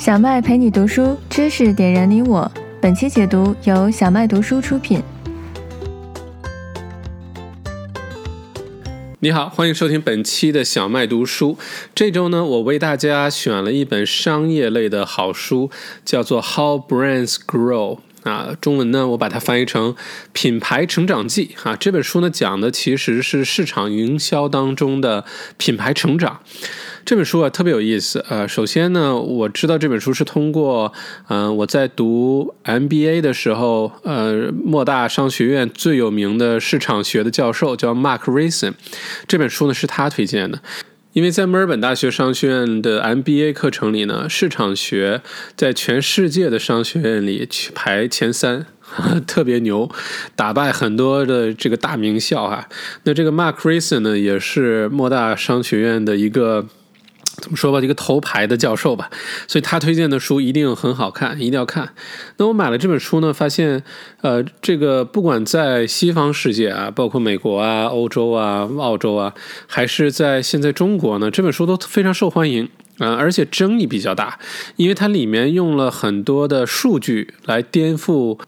小麦陪你读书，知识点燃你我。本期解读由小麦读书出品。你好，欢迎收听本期的小麦读书。这周呢，我为大家选了一本商业类的好书，叫做《How Brands Grow》。啊，中文呢，我把它翻译成《品牌成长记》啊。这本书呢，讲的其实是市场营销当中的品牌成长。这本书啊，特别有意思。呃，首先呢，我知道这本书是通过，嗯，我在读 MBA 的时候，呃，莫大商学院最有名的市场学的教授叫 Mark Reisen，这本书呢是他推荐的。因为在墨尔本大学商学院的 MBA 课程里呢，市场学在全世界的商学院里排前三，特别牛，打败很多的这个大名校哈。那这个 Mark r a s o n 呢，也是莫大商学院的一个。怎么说吧，一个头牌的教授吧，所以他推荐的书一定很好看，一定要看。那我买了这本书呢，发现，呃，这个不管在西方世界啊，包括美国啊、欧洲啊、澳洲啊，还是在现在中国呢，这本书都非常受欢迎啊，而且争议比较大，因为它里面用了很多的数据来颠覆。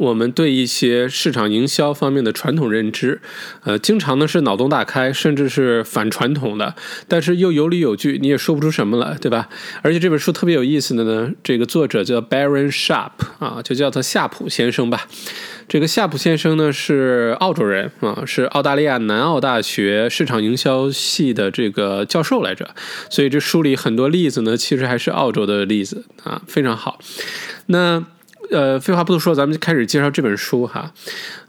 我们对一些市场营销方面的传统认知，呃，经常呢是脑洞大开，甚至是反传统的，但是又有理有据，你也说不出什么来，对吧？而且这本书特别有意思的呢，这个作者叫 Baron Sharp 啊，就叫他夏普先生吧。这个夏普先生呢是澳洲人啊，是澳大利亚南澳大学市场营销系的这个教授来着，所以这书里很多例子呢，其实还是澳洲的例子啊，非常好。那。呃，废话不多说，咱们就开始介绍这本书哈。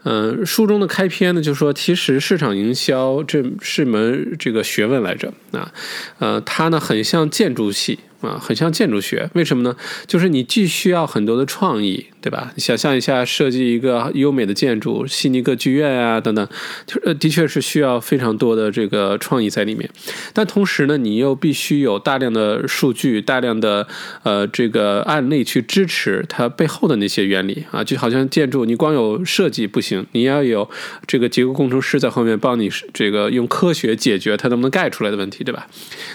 嗯，书中的开篇呢，就说其实市场营销这是门这个学问来着啊。呃，它呢很像建筑系。啊，很像建筑学，为什么呢？就是你既需要很多的创意，对吧？想象一下，设计一个优美的建筑，悉尼歌剧院啊等等，就呃，的确是需要非常多的这个创意在里面。但同时呢，你又必须有大量的数据、大量的呃这个案例去支持它背后的那些原理啊。就好像建筑，你光有设计不行，你要有这个结构工程师在后面帮你这个用科学解决它能不能盖出来的问题，对吧？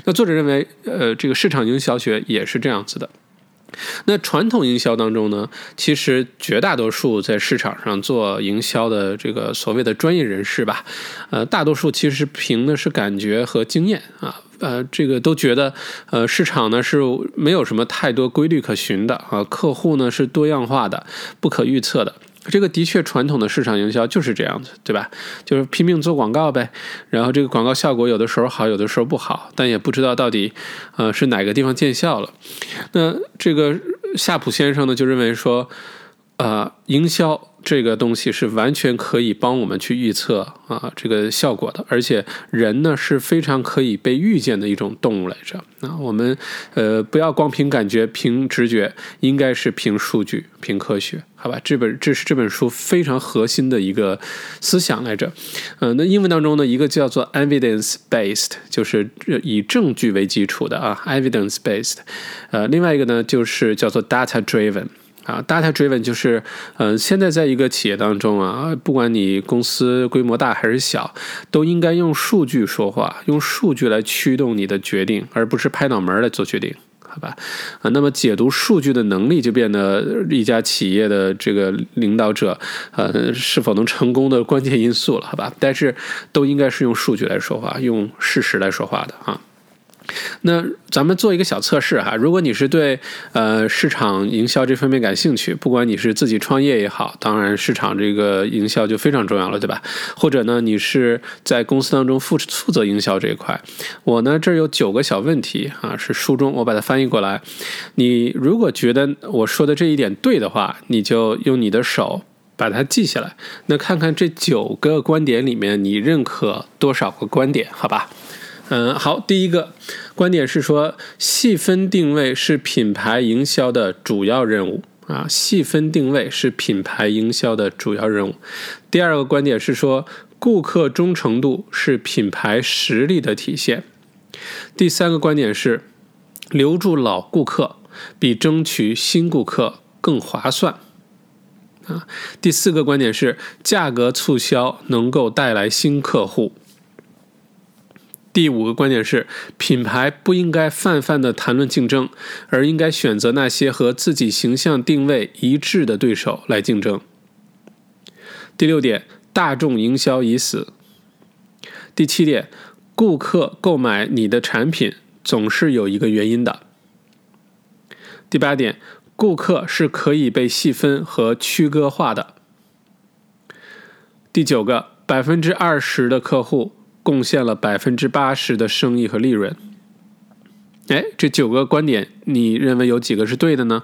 那作者认为，呃，这个市场营销。学也是这样子的。那传统营销当中呢，其实绝大多数在市场上做营销的这个所谓的专业人士吧，呃，大多数其实凭的是感觉和经验啊，呃，这个都觉得，呃，市场呢是没有什么太多规律可循的啊，客户呢是多样化的、不可预测的。这个的确，传统的市场营销就是这样子，对吧？就是拼命做广告呗，然后这个广告效果有的时候好，有的时候不好，但也不知道到底，呃，是哪个地方见效了。那这个夏普先生呢，就认为说，呃，营销。这个东西是完全可以帮我们去预测啊，这个效果的。而且人呢是非常可以被预见的一种动物来着啊。我们呃不要光凭感觉、凭直觉，应该是凭数据、凭科学，好吧？这本这是这本书非常核心的一个思想来着。嗯，那英文当中呢，一个叫做 evidence based，就是以证据为基础的啊，evidence based。呃，另外一个呢就是叫做 data driven。啊，data driven 就是，呃，现在在一个企业当中啊，不管你公司规模大还是小，都应该用数据说话，用数据来驱动你的决定，而不是拍脑门来做决定，好吧？啊，那么解读数据的能力就变得一家企业的这个领导者，呃，是否能成功的关键因素了，好吧？但是都应该是用数据来说话，用事实来说话的啊。那咱们做一个小测试哈，如果你是对呃市场营销这方面感兴趣，不管你是自己创业也好，当然市场这个营销就非常重要了，对吧？或者呢，你是在公司当中负负责营销这一块，我呢这儿有九个小问题啊，是书中我把它翻译过来。你如果觉得我说的这一点对的话，你就用你的手把它记下来。那看看这九个观点里面，你认可多少个观点？好吧？嗯，好，第一个观点是说，细分定位是品牌营销的主要任务啊，细分定位是品牌营销的主要任务。第二个观点是说，顾客忠诚度是品牌实力的体现。第三个观点是，留住老顾客比争取新顾客更划算啊。第四个观点是，价格促销能够带来新客户。第五个观点是，品牌不应该泛泛的谈论竞争，而应该选择那些和自己形象定位一致的对手来竞争。第六点，大众营销已死。第七点，顾客购买你的产品总是有一个原因的。第八点，顾客是可以被细分和区隔化的。第九个，百分之二十的客户贡献了百分之八十的生意和利润。哎，这九个观点，你认为有几个是对的呢？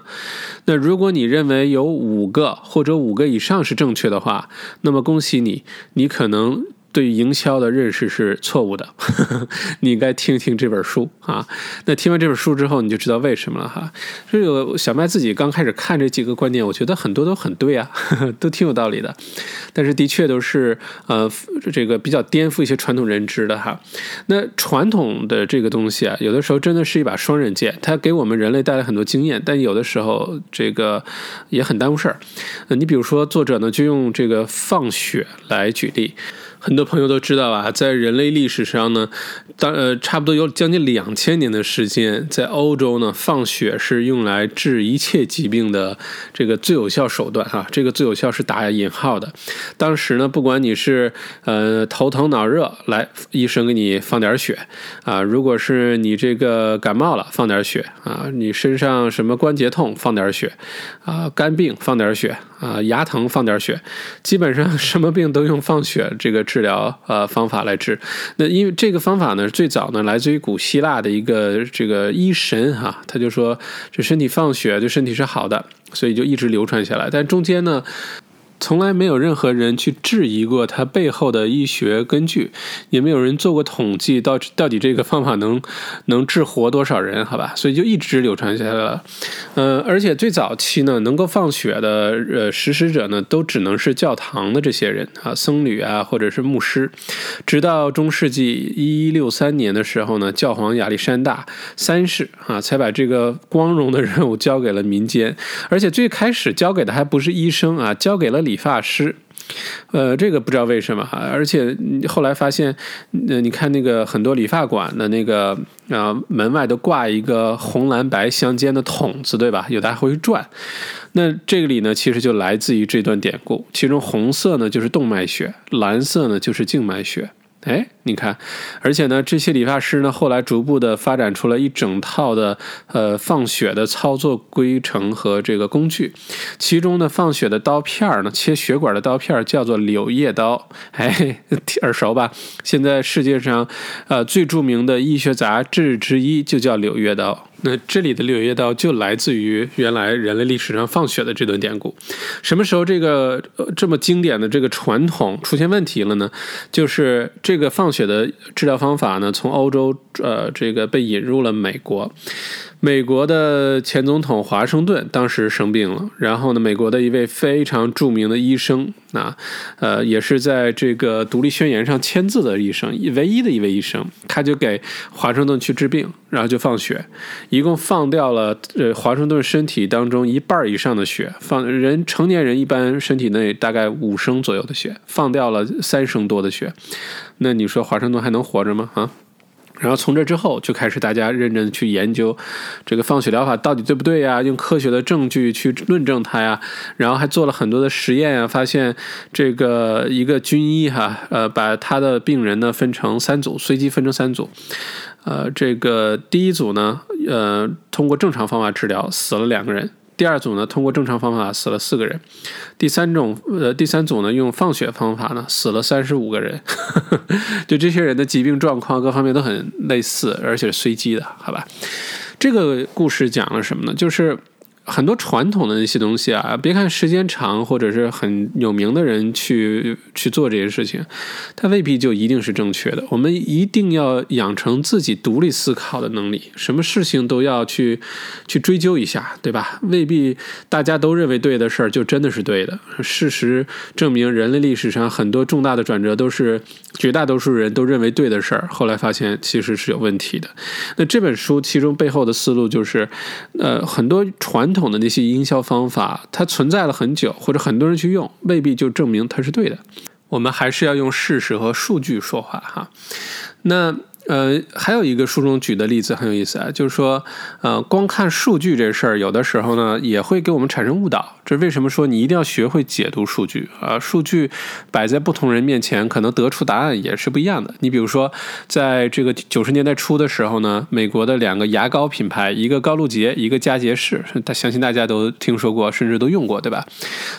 那如果你认为有五个或者五个以上是正确的话，那么恭喜你，你可能。对营销的认识是错误的，你应该听听这本书啊。那听完这本书之后，你就知道为什么了哈。这个小麦自己刚开始看这几个观点，我觉得很多都很对啊，都挺有道理的。但是的确都是呃，这个比较颠覆一些传统认知的哈。那传统的这个东西啊，有的时候真的是一把双刃剑，它给我们人类带来很多经验，但有的时候这个也很耽误事儿。你比如说，作者呢就用这个放血来举例。很多朋友都知道啊，在人类历史上呢，当呃差不多有将近两千年的时间，在欧洲呢，放血是用来治一切疾病的这个最有效手段哈。这个最有效是打引号的。当时呢，不管你是呃头疼脑热，来医生给你放点血啊；如果是你这个感冒了，放点血啊；你身上什么关节痛，放点血啊；肝病放点血啊；牙疼放点血，基本上什么病都用放血这个。治疗呃方法来治，那因为这个方法呢，最早呢来自于古希腊的一个这个医神哈，他就说这身体放血对身体是好的，所以就一直流传下来。但中间呢。从来没有任何人去质疑过它背后的医学根据，也没有人做过统计，到到底这个方法能能治活多少人？好吧，所以就一直流传下来了。呃，而且最早期呢，能够放血的呃实施者呢，都只能是教堂的这些人啊，僧侣啊，或者是牧师。直到中世纪一六三年的时候呢，教皇亚历山大三世啊，才把这个光荣的任务交给了民间，而且最开始交给的还不是医生啊，交给了理。发师，呃，这个不知道为什么哈，而且后来发现，呃，你看那个很多理发馆的那个啊门外都挂一个红蓝白相间的筒子，对吧？有的还会转。那这个里呢，其实就来自于这段典故，其中红色呢就是动脉血，蓝色呢就是静脉血。哎，你看，而且呢，这些理发师呢，后来逐步的发展出了一整套的呃放血的操作规程和这个工具，其中呢，放血的刀片儿呢，切血管的刀片儿叫做柳叶刀，哎，耳熟吧？现在世界上呃最著名的医学杂志之一就叫《柳叶刀》。那这里的六月刀就来自于原来人类历史上放血的这段典故。什么时候这个这么经典的这个传统出现问题了呢？就是这个放血的治疗方法呢，从欧洲呃这个被引入了美国。美国的前总统华盛顿当时生病了，然后呢，美国的一位非常著名的医生啊，呃，也是在这个独立宣言上签字的医生，唯一的一位医生，他就给华盛顿去治病，然后就放血，一共放掉了呃华盛顿身体当中一半以上的血，放人成年人一般身体内大概五升左右的血，放掉了三升多的血，那你说华盛顿还能活着吗？啊？然后从这之后就开始大家认真去研究这个放血疗法到底对不对呀？用科学的证据去论证它呀。然后还做了很多的实验啊，发现这个一个军医哈，呃，把他的病人呢分成三组，随机分成三组。呃，这个第一组呢，呃，通过正常方法治疗，死了两个人。第二组呢，通过正常方法死了四个人；第三种，呃，第三组呢，用放血方法呢，死了三十五个人。就这些人的疾病状况各方面都很类似，而且随机的，好吧？这个故事讲了什么呢？就是。很多传统的那些东西啊，别看时间长或者是很有名的人去去做这些事情，它未必就一定是正确的。我们一定要养成自己独立思考的能力，什么事情都要去去追究一下，对吧？未必大家都认为对的事儿就真的是对的。事实证明，人类历史上很多重大的转折都是绝大多数人都认为对的事儿，后来发现其实是有问题的。那这本书其中背后的思路就是，呃，很多传统的那些营销方法，它存在了很久，或者很多人去用，未必就证明它是对的。我们还是要用事实和数据说话哈。那呃，还有一个书中举的例子很有意思啊，就是说，呃，光看数据这事儿，有的时候呢也会给我们产生误导。这为什么说你一定要学会解读数据啊？数据摆在不同人面前，可能得出答案也是不一样的。你比如说，在这个九十年代初的时候呢，美国的两个牙膏品牌，一个高露洁，一个佳洁士，相信大家都听说过，甚至都用过，对吧？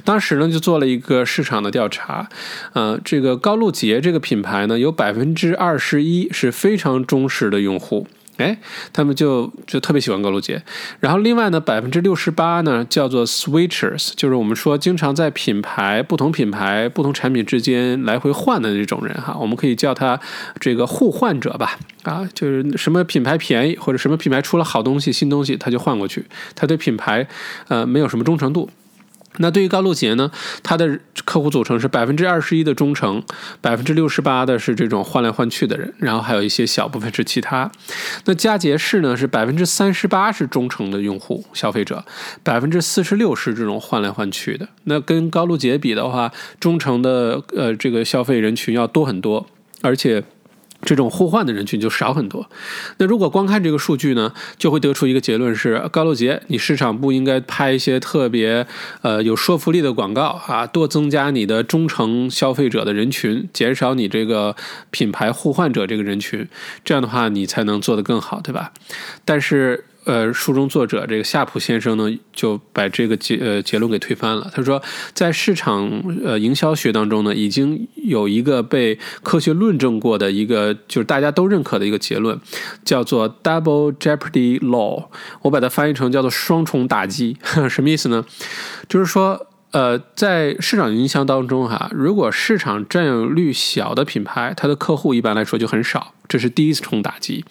当时呢就做了一个市场的调查，呃，这个高露洁这个品牌呢，有百分之二十一是非常忠实的用户。哎，他们就就特别喜欢高露洁，然后另外呢，百分之六十八呢叫做 switchers，就是我们说经常在品牌不同品牌不同产品之间来回换的这种人哈，我们可以叫他这个互换者吧，啊，就是什么品牌便宜或者什么品牌出了好东西新东西他就换过去，他对品牌呃没有什么忠诚度。那对于高露洁呢，它的客户组成是百分之二十一的忠诚，百分之六十八的是这种换来换去的人，然后还有一些小部分是其他。那佳洁士呢是百分之三十八是忠诚的用户消费者，百分之四十六是这种换来换去的。那跟高露洁比的话，忠诚的呃这个消费人群要多很多，而且。这种互换的人群就少很多。那如果光看这个数据呢，就会得出一个结论是：高露洁，你市场部应该拍一些特别呃有说服力的广告啊，多增加你的忠诚消费者的人群，减少你这个品牌互换者这个人群，这样的话你才能做得更好，对吧？但是。呃，书中作者这个夏普先生呢，就把这个结呃结论给推翻了。他说，在市场呃营销学当中呢，已经有一个被科学论证过的一个，就是大家都认可的一个结论，叫做 Double Jeopardy Law。我把它翻译成叫做双重打击，什么意思呢？就是说，呃，在市场营销当中哈，如果市场占有率小的品牌，它的客户一般来说就很少，这是第一重打击。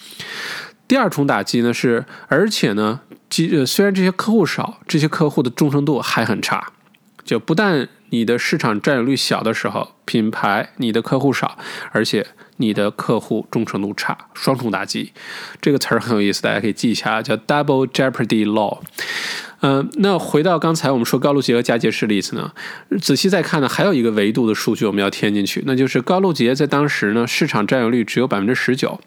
第二重打击呢是，而且呢，呃，虽然这些客户少，这些客户的忠诚度还很差。就不但你的市场占有率小的时候，品牌你的客户少，而且你的客户忠诚度差，双重打击。这个词儿很有意思，大家可以记一下，叫 Double Jeopardy Law。嗯，那回到刚才我们说高露洁和佳洁士的例子呢，仔细再看呢，还有一个维度的数据我们要添进去，那就是高露洁在当时呢，市场占有率只有百分之十九。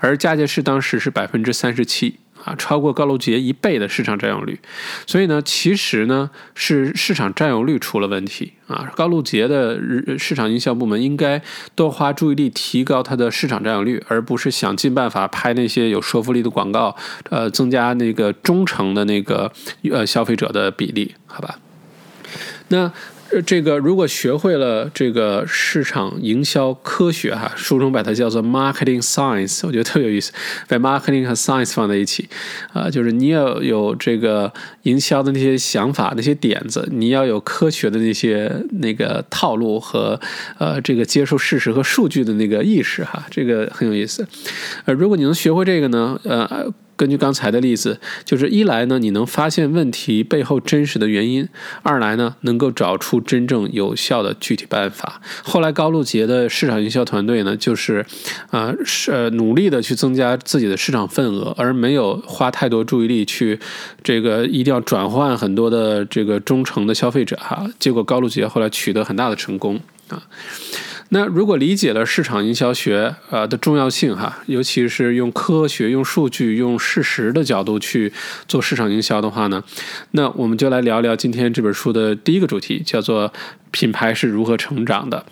而佳洁士当时是百分之三十七啊，超过高露洁一倍的市场占有率，所以呢，其实呢是市场占有率出了问题啊。高露洁的市场营销部门应该多花注意力提高它的市场占有率，而不是想尽办法拍那些有说服力的广告，呃，增加那个忠诚的那个呃消费者的比例，好吧？那。呃这个如果学会了这个市场营销科学哈，书中把它叫做 marketing science，我觉得特别有意思，把 marketing 和 science 放在一起，啊，就是你要有这个营销的那些想法、那些点子，你要有科学的那些那个套路和呃这个接受事实和数据的那个意识哈，这个很有意思。呃，如果你能学会这个呢，呃。根据刚才的例子，就是一来呢，你能发现问题背后真实的原因；二来呢，能够找出真正有效的具体办法。后来高露洁的市场营销团队呢，就是啊，是呃努力的去增加自己的市场份额，而没有花太多注意力去这个一定要转换很多的这个忠诚的消费者哈。结果高露洁后来取得很大的成功啊。那如果理解了市场营销学呃的重要性哈，尤其是用科学、用数据、用事实的角度去做市场营销的话呢，那我们就来聊聊今天这本书的第一个主题，叫做品牌是如何成长的。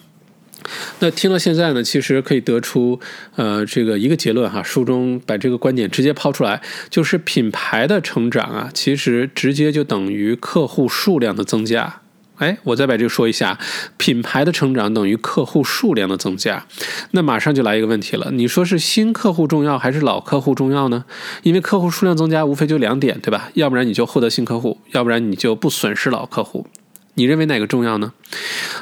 那听到现在呢，其实可以得出呃这个一个结论哈，书中把这个观点直接抛出来，就是品牌的成长啊，其实直接就等于客户数量的增加。哎，我再把这个说一下，品牌的成长等于客户数量的增加。那马上就来一个问题了，你说是新客户重要还是老客户重要呢？因为客户数量增加，无非就两点，对吧？要不然你就获得新客户，要不然你就不损失老客户。你认为哪个重要呢？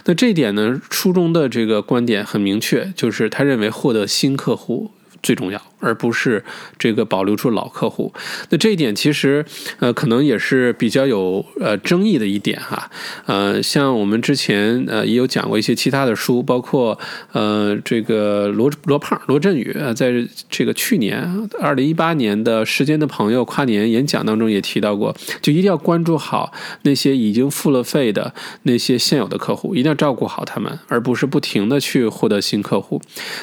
那这一点呢，书中的这个观点很明确，就是他认为获得新客户最重要而不是这个保留住老客户。那这一点其实呃可能也是比较有呃争议的一点哈。呃，像我们之前呃也有讲过一些其他的书，包括呃这个罗罗胖罗振宇呃在这个去年二零一八年的时间的朋友跨年演讲当中也提到过，就一定要关注好那些已经付了费的那些现有的客户，一定要照顾好他们，而不是不停的去获得新客户。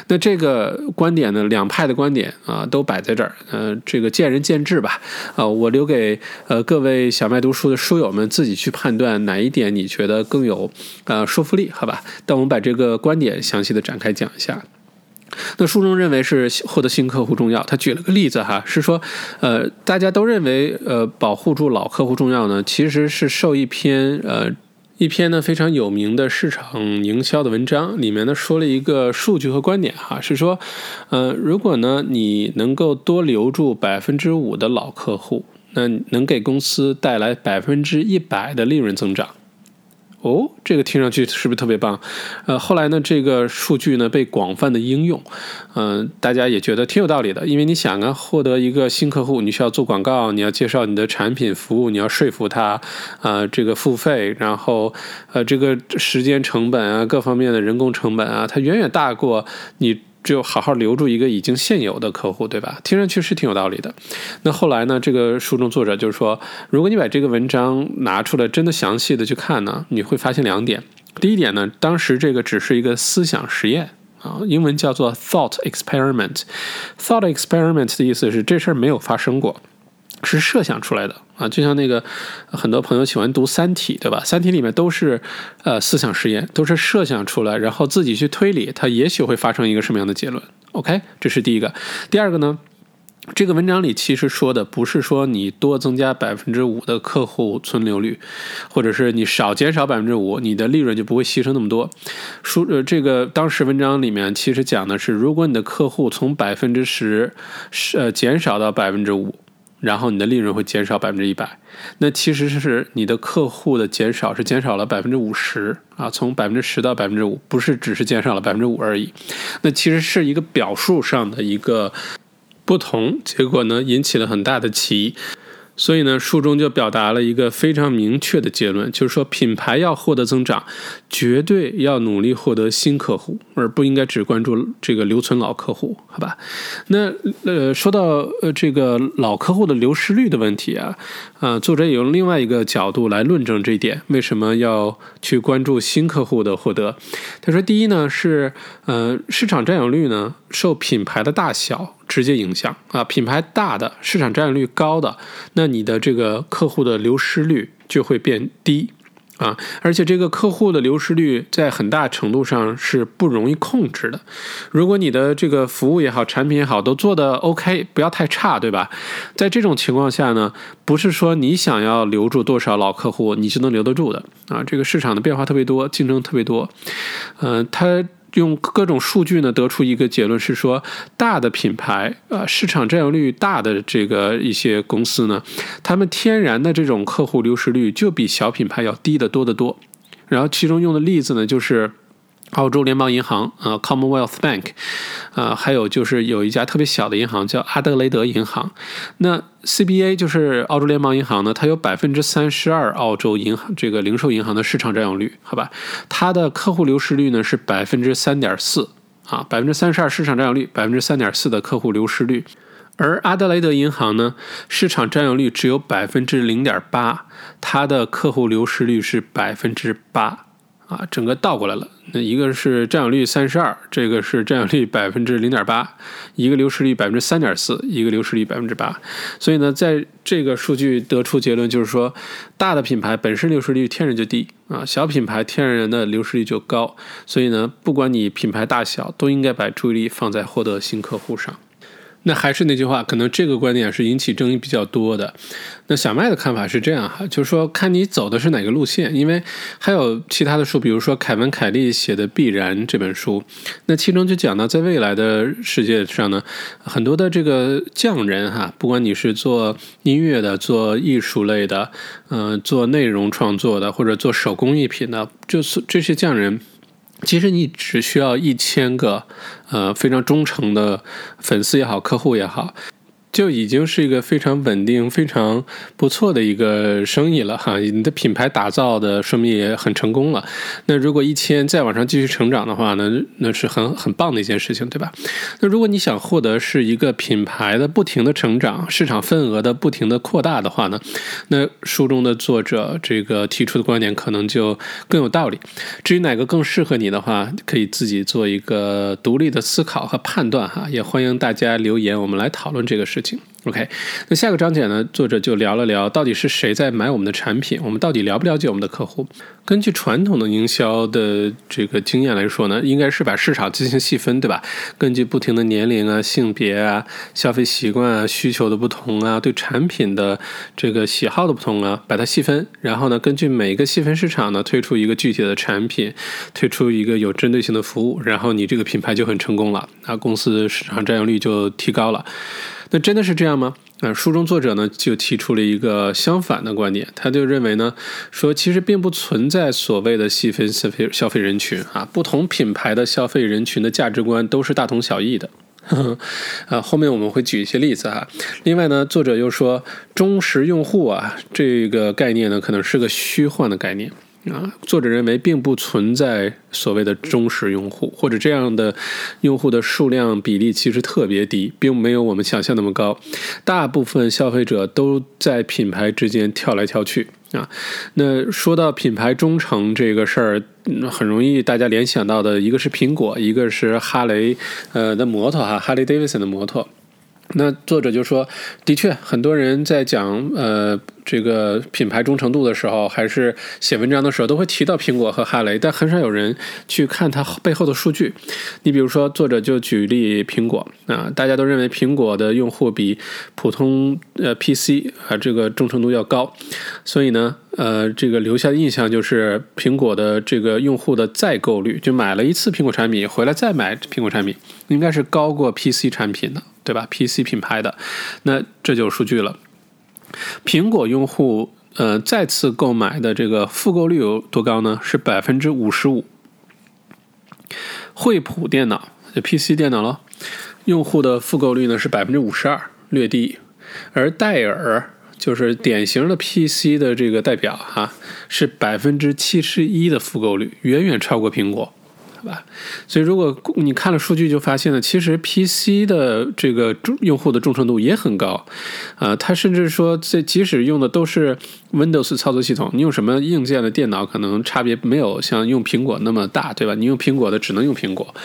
那这个观点呢，两派的观点啊都摆在这儿，呃，这个见仁见智吧。啊，我留给呃各位小麦读书的书友们自己去判断哪一点你觉得更有呃说服力，好吧？但我们把这个观点详细的展开讲一下。那书中认为是获得新客户重要，他举了个例子哈，是说，呃，大家都认为呃保护住老客户重要呢，其实是受一篇呃一篇呢非常有名的市场营销的文章里面呢说了一个数据和观点哈，是说，呃，如果呢你能够多留住百分之五的老客户，那能给公司带来百分之一百的利润增长。哦，这个听上去是不是特别棒？呃，后来呢，这个数据呢被广泛的应用，嗯，大家也觉得挺有道理的。因为你想啊，获得一个新客户，你需要做广告，你要介绍你的产品服务，你要说服他，啊，这个付费，然后呃，这个时间成本啊，各方面的人工成本啊，它远远大过你。就好好留住一个已经现有的客户，对吧？听上去是挺有道理的。那后来呢？这个书中作者就是说，如果你把这个文章拿出来，真的详细的去看呢，你会发现两点。第一点呢，当时这个只是一个思想实验啊，英文叫做 thought experiment。thought experiment 的意思是这事儿没有发生过。是设想出来的啊，就像那个很多朋友喜欢读《三体》，对吧？《三体》里面都是呃思想实验，都是设想出来，然后自己去推理，它也许会发生一个什么样的结论。OK，这是第一个。第二个呢，这个文章里其实说的不是说你多增加百分之五的客户存留率，或者是你少减少百分之五，你的利润就不会牺牲那么多。书呃，这个当时文章里面其实讲的是，如果你的客户从百分之十是呃减少到百分之五。然后你的利润会减少百分之一百，那其实是你的客户的减少是减少了百分之五十啊，从百分之十到百分之五，不是只是减少了百分之五而已，那其实是一个表述上的一个不同，结果呢引起了很大的歧义。所以呢，书中就表达了一个非常明确的结论，就是说品牌要获得增长，绝对要努力获得新客户，而不应该只关注这个留存老客户，好吧？那呃，说到呃这个老客户的流失率的问题啊，啊，作者也用另外一个角度来论证这一点，为什么要去关注新客户的获得？他说，第一呢是呃市场占有率呢受品牌的大小。直接影响啊，品牌大的市场占有率高的，那你的这个客户的流失率就会变低啊，而且这个客户的流失率在很大程度上是不容易控制的。如果你的这个服务也好，产品也好，都做的 OK，不要太差，对吧？在这种情况下呢，不是说你想要留住多少老客户，你就能留得住的啊。这个市场的变化特别多，竞争特别多，嗯，它。用各种数据呢，得出一个结论是说，大的品牌，呃，市场占有率大的这个一些公司呢，他们天然的这种客户流失率就比小品牌要低得多得多。然后其中用的例子呢，就是。澳洲联邦银行，呃，Commonwealth Bank，呃，还有就是有一家特别小的银行叫阿德雷德银行。那 CBA 就是澳洲联邦银行呢，它有百分之三十二澳洲银行这个零售银行的市场占有率，好吧？它的客户流失率呢是百分之三点四，啊，百分之三十二市场占有率，百分之三点四的客户流失率。而阿德雷德银行呢，市场占有率只有百分之零点八，它的客户流失率是百分之八。啊，整个倒过来了。那一个是占有率三十二，这个是占有率百分之零点八，一个流失率百分之三点四，一个流失率百分之八。所以呢，在这个数据得出结论，就是说，大的品牌本身流失率天然就低啊，小品牌天然的流失率就高。所以呢，不管你品牌大小，都应该把注意力放在获得新客户上。那还是那句话，可能这个观点是引起争议比较多的。那小麦的看法是这样哈，就是说看你走的是哪个路线，因为还有其他的书，比如说凯文·凯利写的《必然》这本书，那其中就讲到，在未来的世界上呢，很多的这个匠人哈，不管你是做音乐的、做艺术类的、嗯，做内容创作的，或者做手工艺品的，就是这些匠人。其实你只需要一千个，呃，非常忠诚的粉丝也好，客户也好。就已经是一个非常稳定、非常不错的一个生意了哈。你的品牌打造的说明也很成功了。那如果一千再往上继续成长的话呢，那是很很棒的一件事情，对吧？那如果你想获得是一个品牌的不停的成长、市场份额的不停的扩大的话呢，那书中的作者这个提出的观点可能就更有道理。至于哪个更适合你的话，可以自己做一个独立的思考和判断哈。也欢迎大家留言，我们来讨论这个事事情。OK，那下个章节呢？作者就聊了聊到底是谁在买我们的产品，我们到底了不了解我们的客户？根据传统的营销的这个经验来说呢，应该是把市场进行细分，对吧？根据不停的年龄啊、性别啊、消费习惯啊、需求的不同啊、对产品的这个喜好的不同啊，把它细分，然后呢，根据每一个细分市场呢，推出一个具体的产品，推出一个有针对性的服务，然后你这个品牌就很成功了，那公司市场占有率就提高了。那真的是这样吗？啊，书中作者呢就提出了一个相反的观点，他就认为呢，说其实并不存在所谓的细分消费消费人群啊，不同品牌的消费人群的价值观都是大同小异的。啊，后面我们会举一些例子哈。另外呢，作者又说忠实用户啊这个概念呢可能是个虚幻的概念。啊，作者认为并不存在所谓的忠实用户，或者这样的用户的数量比例其实特别低，并没有我们想象那么高。大部分消费者都在品牌之间跳来跳去啊。那说到品牌忠诚这个事儿，很容易大家联想到的一个是苹果，一个是哈雷呃的摩托哈，哈雷 Davidson 的摩托。那作者就说，的确，很多人在讲呃这个品牌忠诚度的时候，还是写文章的时候，都会提到苹果和哈雷，但很少有人去看它背后的数据。你比如说，作者就举例苹果啊，大家都认为苹果的用户比普通呃 PC 啊这个忠诚度要高，所以呢，呃，这个留下的印象就是苹果的这个用户的再购率，就买了一次苹果产品回来再买苹果产品，应该是高过 PC 产品的。对吧？PC 品牌的，那这就有数据了。苹果用户呃再次购买的这个复购率有多高呢？是百分之五十五。惠普电脑就 PC 电脑了，用户的复购率呢是百分之五十二，略低。而戴尔就是典型的 PC 的这个代表哈，是百分之七十一的复购率，远远超过苹果。好吧，所以如果你看了数据，就发现了，其实 PC 的这个用户的忠诚度也很高，啊，它甚至说，这即使用的都是 Windows 操作系统，你用什么硬件的电脑，可能差别没有像用苹果那么大，对吧？你用苹果的只能用苹果，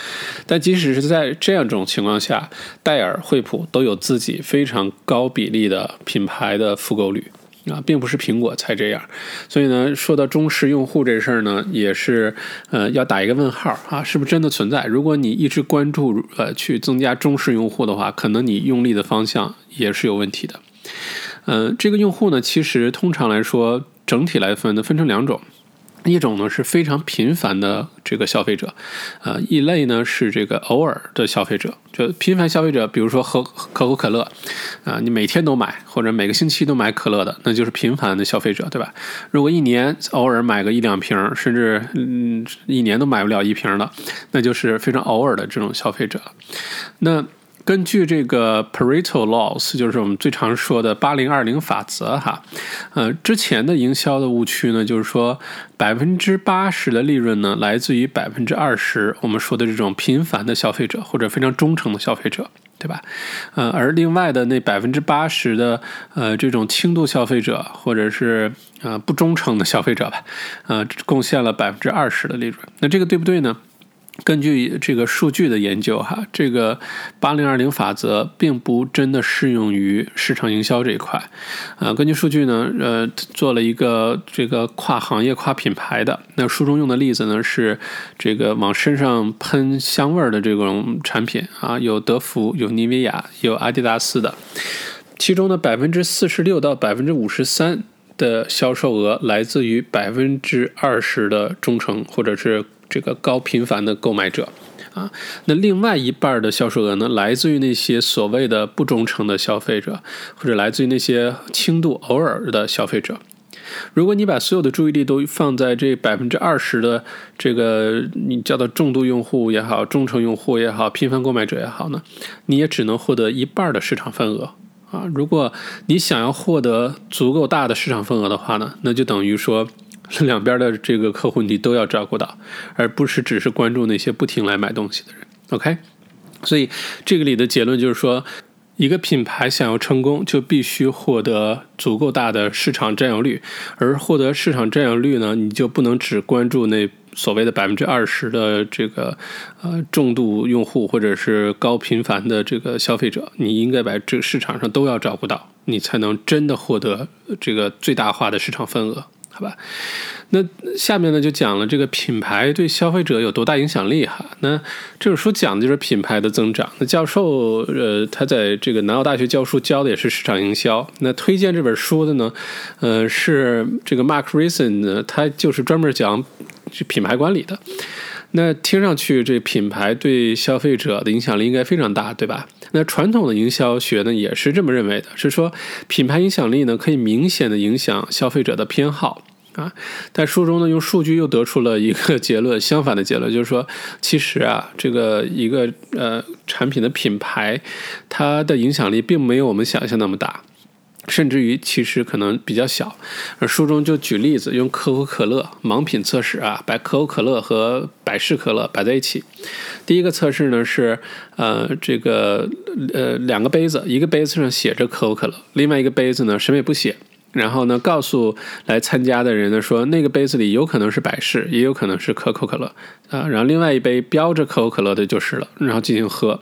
但即使是在这样一种情况下，戴尔、惠普都有自己非常高比例的品牌的复购率。啊，并不是苹果才这样，所以呢，说到忠实用户这事儿呢，也是呃要打一个问号啊，是不是真的存在？如果你一直关注呃去增加忠实用户的话，可能你用力的方向也是有问题的。嗯，这个用户呢，其实通常来说，整体来分呢，分成两种。一种呢是非常频繁的这个消费者，呃，一类呢是这个偶尔的消费者，就频繁消费者，比如说喝可口可乐，啊，你每天都买或者每个星期都买可乐的，那就是频繁的消费者，对吧？如果一年偶尔买个一两瓶，甚至嗯一年都买不了一瓶的，那就是非常偶尔的这种消费者。那根据这个 Pareto Laws，就是我们最常说的八零二零法则，哈，呃，之前的营销的误区呢，就是说百分之八十的利润呢，来自于百分之二十我们说的这种频繁的消费者或者非常忠诚的消费者，对吧？呃，而另外的那百分之八十的呃这种轻度消费者或者是呃不忠诚的消费者吧，呃，贡献了百分之二十的利润。那这个对不对呢？根据这个数据的研究，哈，这个八零二零法则并不真的适用于市场营销这一块。啊，根据数据呢，呃，做了一个这个跨行业、跨品牌的。那书中用的例子呢，是这个往身上喷香味儿的这种产品啊，有德芙、有妮维雅、有阿迪达斯的。其中呢百分之四十六到百分之五十三的销售额来自于百分之二十的忠诚，或者是。这个高频繁的购买者，啊，那另外一半的销售额呢，来自于那些所谓的不忠诚的消费者，或者来自于那些轻度偶尔的消费者。如果你把所有的注意力都放在这百分之二十的这个你叫做重度用户也好、忠诚用户也好、频繁购买者也好呢，你也只能获得一半的市场份额啊。如果你想要获得足够大的市场份额的话呢，那就等于说两边的这个客户你都要照顾到，而不是只是关注那些不停来买东西的人。OK，所以这个里的结论就是说。一个品牌想要成功，就必须获得足够大的市场占有率。而获得市场占有率呢，你就不能只关注那所谓的百分之二十的这个呃重度用户或者是高频繁的这个消费者，你应该把这个市场上都要照顾到，你才能真的获得这个最大化的市场份额，好吧？那下面呢就讲了这个品牌对消费者有多大影响力哈。那这本书讲的就是品牌的增长。那教授呃他在这个南澳大学教书教的也是市场营销。那推荐这本书的呢，呃是这个 Mark Reason 呢，他就是专门讲品牌管理的。那听上去这品牌对消费者的影响力应该非常大，对吧？那传统的营销学呢也是这么认为的，是说品牌影响力呢可以明显的影响消费者的偏好。啊，在书中呢，用数据又得出了一个结论，相反的结论，就是说，其实啊，这个一个呃产品的品牌，它的影响力并没有我们想象那么大，甚至于其实可能比较小。而书中就举例子，用可口可乐盲品测试啊，把可口可乐和百事可乐摆在一起。第一个测试呢是，呃，这个呃两个杯子，一个杯子上写着可口可乐，另外一个杯子呢什么也不写。然后呢，告诉来参加的人呢，说那个杯子里有可能是百事，也有可能是可口可乐啊。然后另外一杯标着可口可乐的就是了，然后进行喝。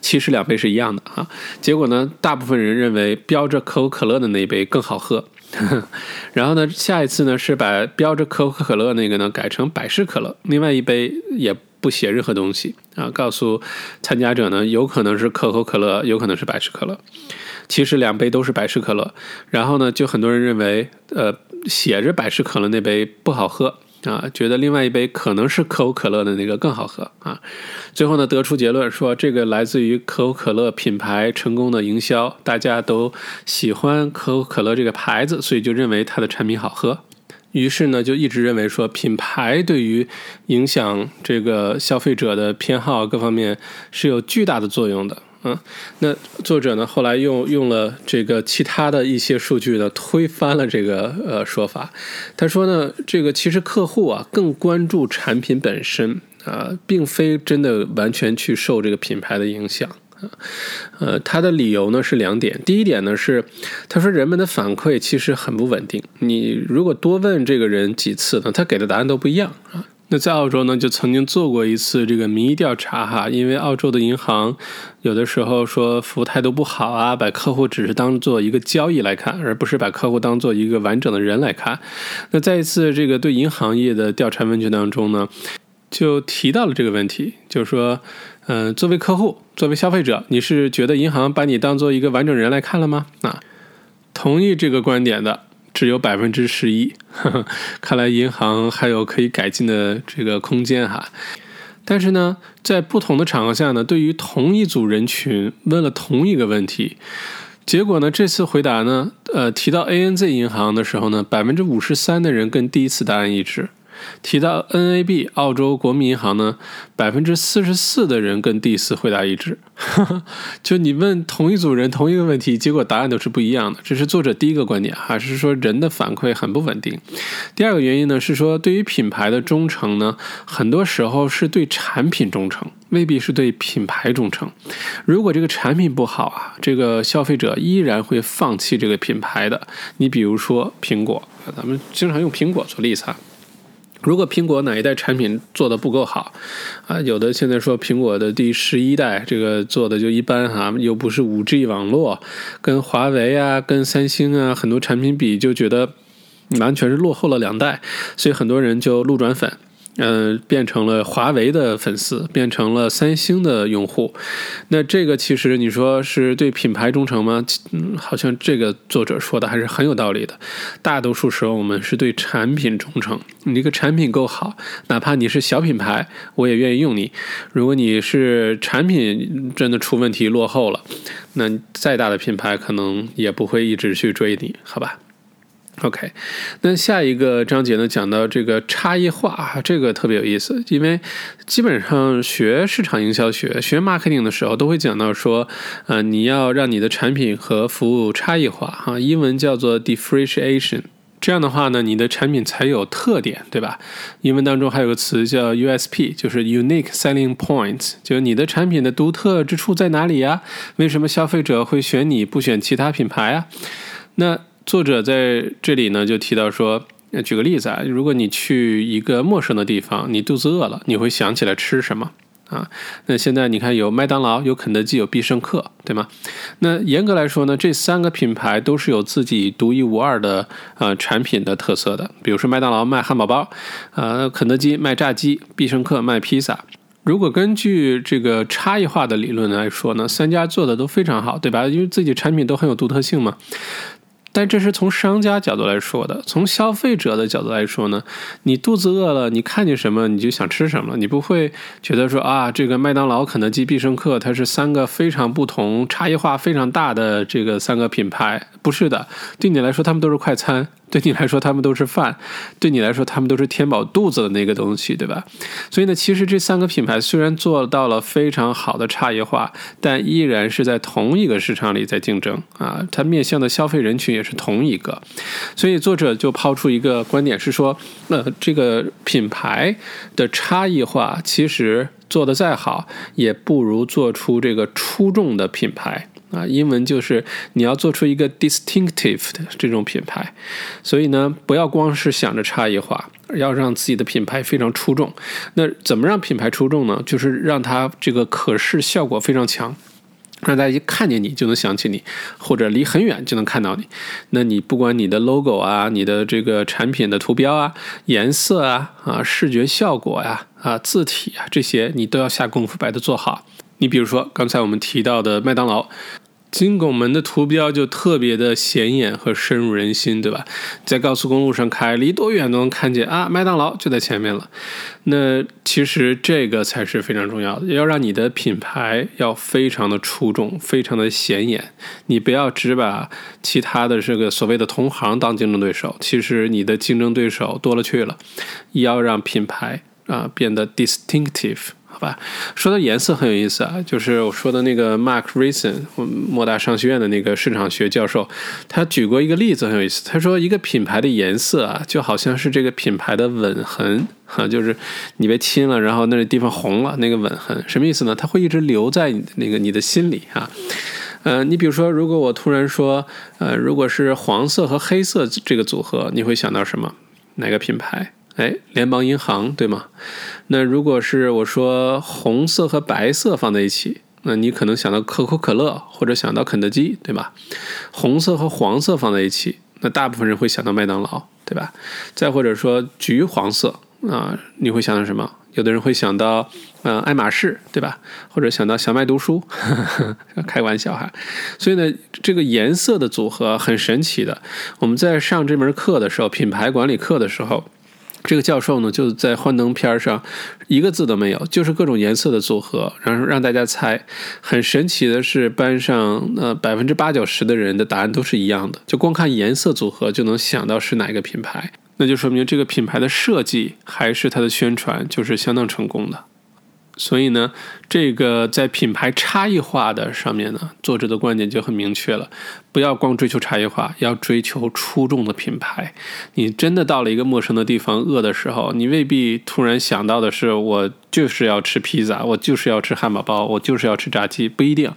其实两杯是一样的啊。结果呢，大部分人认为标着可口可乐的那一杯更好喝。然后呢，下一次呢是把标着可口可乐那个呢改成百事可乐，另外一杯也不写任何东西啊，告诉参加者呢，有可能是可口可乐，有可能是百事可乐。其实两杯都是百事可乐，然后呢，就很多人认为，呃，写着百事可乐那杯不好喝啊，觉得另外一杯可能是可口可乐的那个更好喝啊。最后呢，得出结论说，这个来自于可口可乐品牌成功的营销，大家都喜欢可口可乐这个牌子，所以就认为它的产品好喝。于是呢，就一直认为说，品牌对于影响这个消费者的偏好各方面是有巨大的作用的。嗯，那作者呢后来用用了这个其他的一些数据呢，推翻了这个呃说法。他说呢，这个其实客户啊更关注产品本身啊，并非真的完全去受这个品牌的影响啊。呃，他的理由呢是两点。第一点呢是，他说人们的反馈其实很不稳定。你如果多问这个人几次呢，他给的答案都不一样啊。那在澳洲呢，就曾经做过一次这个民意调查哈，因为澳洲的银行有的时候说服务态度不好啊，把客户只是当做一个交易来看，而不是把客户当做一个完整的人来看。那在一次这个对银行业的调查问卷当中呢，就提到了这个问题，就是说，嗯，作为客户，作为消费者，你是觉得银行把你当做一个完整人来看了吗？啊，同意这个观点的。只有百分之十一，看来银行还有可以改进的这个空间哈。但是呢，在不同的场合下呢，对于同一组人群问了同一个问题，结果呢，这次回答呢，呃，提到 ANZ 银行的时候呢，百分之五十三的人跟第一次答案一致。提到 NAB 澳洲国民银行呢，百分之四十四的人跟第四回答一致。就你问同一组人同一个问题，结果答案都是不一样的。这是作者第一个观点，还是说人的反馈很不稳定？第二个原因呢，是说对于品牌的忠诚呢，很多时候是对产品忠诚，未必是对品牌忠诚。如果这个产品不好啊，这个消费者依然会放弃这个品牌的。你比如说苹果，咱们经常用苹果做例子啊。如果苹果哪一代产品做的不够好，啊，有的现在说苹果的第十一代这个做的就一般哈，又不是五 G 网络，跟华为啊、跟三星啊很多产品比，就觉得完全是落后了两代，所以很多人就路转粉。嗯，变成了华为的粉丝，变成了三星的用户。那这个其实你说是对品牌忠诚吗？嗯，好像这个作者说的还是很有道理的。大多数时候我们是对产品忠诚。你这个产品够好，哪怕你是小品牌，我也愿意用你。如果你是产品真的出问题落后了，那再大的品牌可能也不会一直去追你，好吧？OK，那下一个章节呢，讲到这个差异化，这个特别有意思，因为基本上学市场营销学、学 marketing 的时候，都会讲到说，呃，你要让你的产品和服务差异化，哈，英文叫做 differentiation。这样的话呢，你的产品才有特点，对吧？英文当中还有个词叫 USP，就是 Unique Selling Points，就是你的产品的独特之处在哪里呀？为什么消费者会选你不选其他品牌啊？那作者在这里呢，就提到说，举个例子啊，如果你去一个陌生的地方，你肚子饿了，你会想起来吃什么啊？那现在你看，有麦当劳，有肯德基，有必胜客，对吗？那严格来说呢，这三个品牌都是有自己独一无二的呃产品的特色的。比如说麦当劳卖汉堡包，呃，肯德基卖炸鸡，必胜客卖披萨。如果根据这个差异化的理论来说呢，三家做的都非常好，对吧？因为自己产品都很有独特性嘛。但这是从商家角度来说的，从消费者的角度来说呢，你肚子饿了，你看见什么你就想吃什么，你不会觉得说啊，这个麦当劳、肯德基、必胜客，它是三个非常不同、差异化非常大的这个三个品牌，不是的，对你来说，他们都是快餐。对你来说，他们都是饭；对你来说，他们都是填饱肚子的那个东西，对吧？所以呢，其实这三个品牌虽然做到了非常好的差异化，但依然是在同一个市场里在竞争啊。它面向的消费人群也是同一个，所以作者就抛出一个观点是说，呃，这个品牌的差异化其实做的再好，也不如做出这个出众的品牌。啊，英文就是你要做出一个 distinctive 的这种品牌，所以呢，不要光是想着差异化，要让自己的品牌非常出众。那怎么让品牌出众呢？就是让它这个可视效果非常强，让大家一看见你就能想起你，或者离很远就能看到你。那你不管你的 logo 啊，你的这个产品的图标啊、颜色啊、啊视觉效果呀、啊字体啊这些，你都要下功夫把它做好。你比如说刚才我们提到的麦当劳。金拱门的图标就特别的显眼和深入人心，对吧？在高速公路上开，离多远都能看见啊，麦当劳就在前面了。那其实这个才是非常重要的，要让你的品牌要非常的出众，非常的显眼。你不要只把其他的这个所谓的同行当竞争对手，其实你的竞争对手多了去了。要让品牌啊变得 distinctive。好吧，说到颜色很有意思啊，就是我说的那个 Mark Risen，莫大商学院的那个市场学教授，他举过一个例子很有意思。他说，一个品牌的颜色啊，就好像是这个品牌的吻痕啊，就是你被亲了，然后那个地方红了，那个吻痕什么意思呢？它会一直留在那个你的心里啊。呃，你比如说，如果我突然说，呃，如果是黄色和黑色这个组合，你会想到什么？哪个品牌？哎，联邦银行对吗？那如果是我说红色和白色放在一起，那你可能想到可口可乐或者想到肯德基，对吧？红色和黄色放在一起，那大部分人会想到麦当劳，对吧？再或者说橘黄色啊，你会想到什么？有的人会想到呃爱马仕，对吧？或者想到小麦读书，开玩笑哈。所以呢，这个颜色的组合很神奇的。我们在上这门课的时候，品牌管理课的时候。这个教授呢，就在幻灯片上，一个字都没有，就是各种颜色的组合，然后让大家猜。很神奇的是，班上呃百分之八九十的人的答案都是一样的，就光看颜色组合就能想到是哪个品牌，那就说明这个品牌的设计还是它的宣传就是相当成功的。所以呢，这个在品牌差异化的上面呢，作者的观点就很明确了：不要光追求差异化，要追求出众的品牌。你真的到了一个陌生的地方，饿的时候，你未必突然想到的是，我就是要吃披萨，我就是要吃汉堡包，我就是要吃炸鸡，不一定。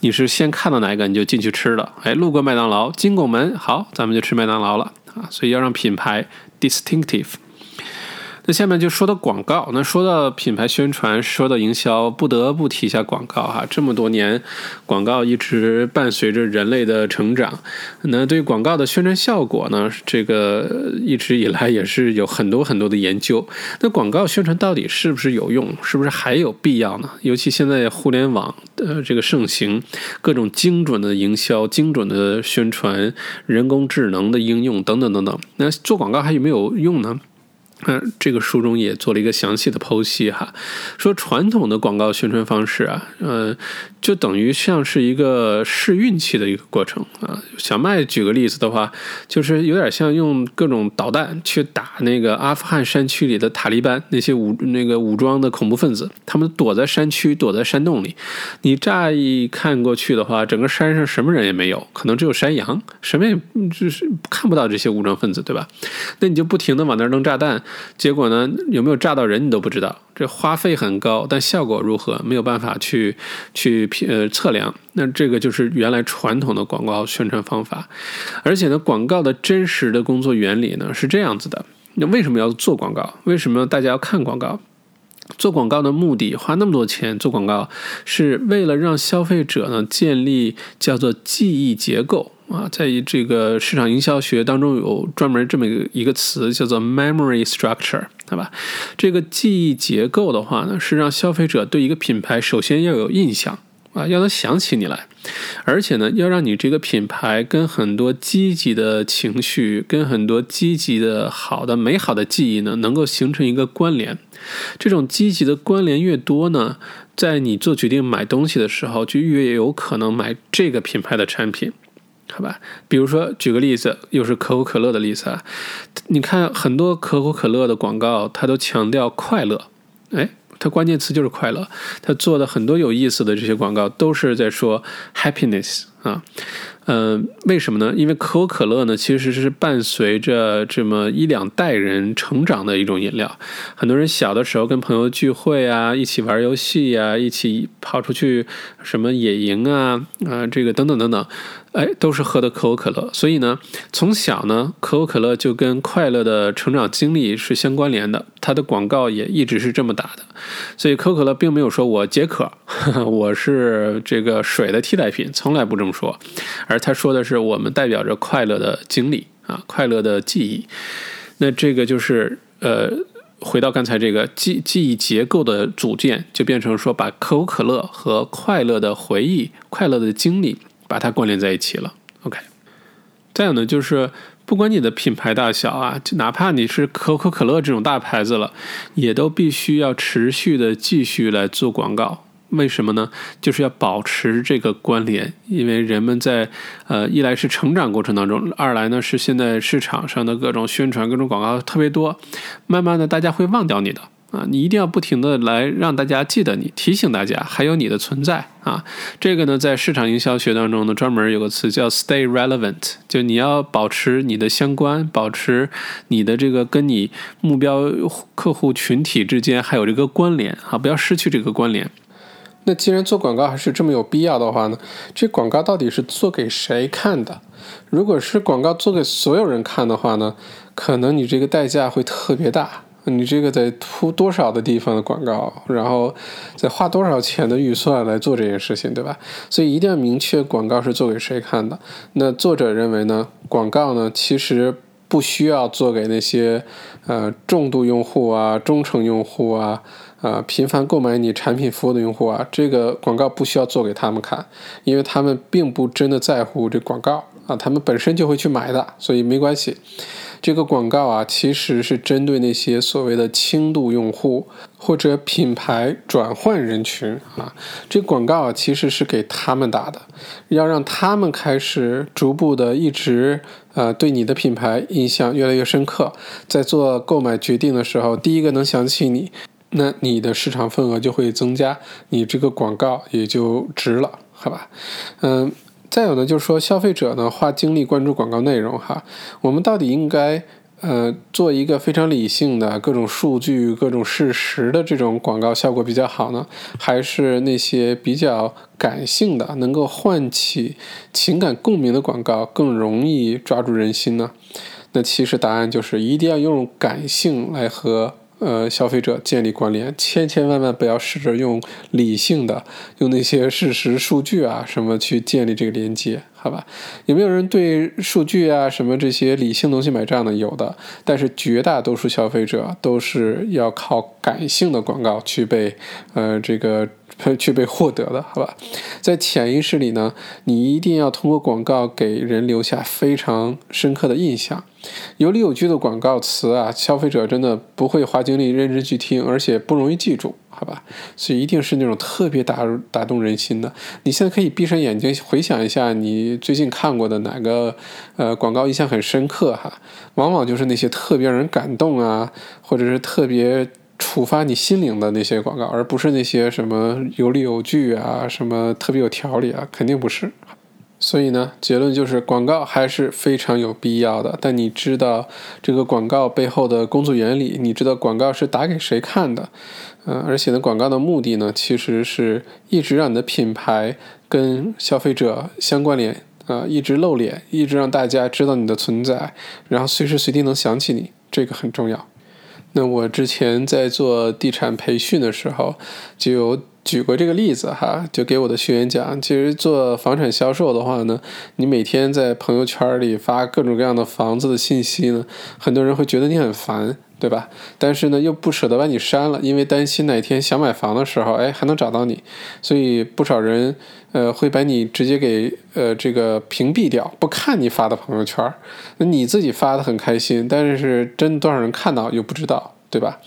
你是先看到哪一个你就进去吃了。哎，路过麦当劳，金拱门，好，咱们就吃麦当劳了啊！所以要让品牌 distinctive。那下面就说到广告。那说到品牌宣传，说到营销，不得不提一下广告哈。这么多年，广告一直伴随着人类的成长。那对广告的宣传效果呢，这个一直以来也是有很多很多的研究。那广告宣传到底是不是有用？是不是还有必要呢？尤其现在互联网的这个盛行，各种精准的营销、精准的宣传、人工智能的应用等等等等。那做广告还有没有用呢？嗯，这个书中也做了一个详细的剖析哈，说传统的广告宣传方式啊，嗯，就等于像是一个试运气的一个过程啊。小麦举个例子的话，就是有点像用各种导弹去打那个阿富汗山区里的塔利班那些武那个武装的恐怖分子，他们躲在山区，躲在山洞里。你乍一看过去的话，整个山上什么人也没有，可能只有山羊，什么也就是看不到这些武装分子，对吧？那你就不停的往那儿扔炸弹，结果呢，有没有炸到人你都不知道。这花费很高，但效果如何没有办法去去呃测量。那这个就是原来传统的广告宣传方法，而且呢，广告的真实的工作原理呢是这样子的。那为什么要做广告？为什么大家要看广告？做广告的目的，花那么多钱做广告，是为了让消费者呢建立叫做记忆结构。啊，在这个市场营销学当中有专门这么一个一个词，叫做 memory structure，对吧？这个记忆结构的话呢，是让消费者对一个品牌首先要有印象啊，要能想起你来，而且呢，要让你这个品牌跟很多积极的情绪、跟很多积极的好的美好的记忆呢，能够形成一个关联。这种积极的关联越多呢，在你做决定买东西的时候，就越有可能买这个品牌的产品。好吧，比如说举个例子，又是可口可乐的例子啊。你看很多可口可乐的广告，它都强调快乐，哎，它关键词就是快乐。它做的很多有意思的这些广告，都是在说 happiness 啊。嗯，为什么呢？因为可口可乐呢，其实是伴随着这么一两代人成长的一种饮料。很多人小的时候跟朋友聚会啊，一起玩游戏啊，一起跑出去什么野营啊，啊，这个等等等等。哎，都是喝的可口可乐，所以呢，从小呢，可口可乐就跟快乐的成长经历是相关联的。它的广告也一直是这么打的，所以可口可乐并没有说我解渴，我是这个水的替代品，从来不这么说，而他说的是我们代表着快乐的经历啊，快乐的记忆。那这个就是呃，回到刚才这个记记忆结构的组件，就变成说把可口可乐和快乐的回忆、快乐的经历。把它关联在一起了，OK。再有呢，就是不管你的品牌大小啊，就哪怕你是可口可乐这种大牌子了，也都必须要持续的继续来做广告。为什么呢？就是要保持这个关联，因为人们在呃一来是成长过程当中，二来呢是现在市场上的各种宣传、各种广告特别多，慢慢的大家会忘掉你的。啊，你一定要不停的来让大家记得你，提醒大家还有你的存在啊。这个呢，在市场营销学当中呢，专门有个词叫 stay relevant，就你要保持你的相关，保持你的这个跟你目标客户群体之间还有这个关联啊，不要失去这个关联。那既然做广告还是这么有必要的话呢，这广告到底是做给谁看的？如果是广告做给所有人看的话呢，可能你这个代价会特别大。你这个得铺多少的地方的广告，然后再花多少钱的预算来做这件事情，对吧？所以一定要明确广告是做给谁看的。那作者认为呢，广告呢其实不需要做给那些呃重度用户啊、忠诚用户啊、啊频繁购买你产品服务的用户啊，这个广告不需要做给他们看，因为他们并不真的在乎这广告啊，他们本身就会去买的，所以没关系。这个广告啊，其实是针对那些所谓的轻度用户或者品牌转换人群啊。这广告啊，其实是给他们打的，要让他们开始逐步的一直呃对你的品牌印象越来越深刻，在做购买决定的时候，第一个能想起你，那你的市场份额就会增加，你这个广告也就值了，好吧？嗯。再有呢，就是说消费者呢花精力关注广告内容哈，我们到底应该呃做一个非常理性的各种数据、各种事实的这种广告效果比较好呢，还是那些比较感性的、能够唤起情感共鸣的广告更容易抓住人心呢？那其实答案就是一定要用感性来和。呃，消费者建立关联，千千万万不要试着用理性的，用那些事实数据啊什么去建立这个连接，好吧？有没有人对数据啊什么这些理性东西买账的？有的，但是绝大多数消费者都是要靠感性的广告去被呃这个 去被获得的，好吧？在潜意识里呢，你一定要通过广告给人留下非常深刻的印象。有理有据的广告词啊，消费者真的不会花精力认真去听，而且不容易记住，好吧？所以一定是那种特别打打动人心的。你现在可以闭上眼睛回想一下，你最近看过的哪个呃广告印象很深刻哈？往往就是那些特别让人感动啊，或者是特别触发你心灵的那些广告，而不是那些什么有理有据啊，什么特别有条理啊，肯定不是。所以呢，结论就是广告还是非常有必要的。但你知道这个广告背后的工作原理，你知道广告是打给谁看的，嗯，而且呢，广告的目的呢，其实是一直让你的品牌跟消费者相关联啊，一直露脸，一直让大家知道你的存在，然后随时随地能想起你，这个很重要。那我之前在做地产培训的时候，就有。举过这个例子哈，就给我的学员讲，其实做房产销售的话呢，你每天在朋友圈里发各种各样的房子的信息呢，很多人会觉得你很烦，对吧？但是呢，又不舍得把你删了，因为担心哪天想买房的时候，哎，还能找到你，所以不少人呃会把你直接给呃这个屏蔽掉，不看你发的朋友圈。那你自己发的很开心，但是真多少人看到又不知道，对吧？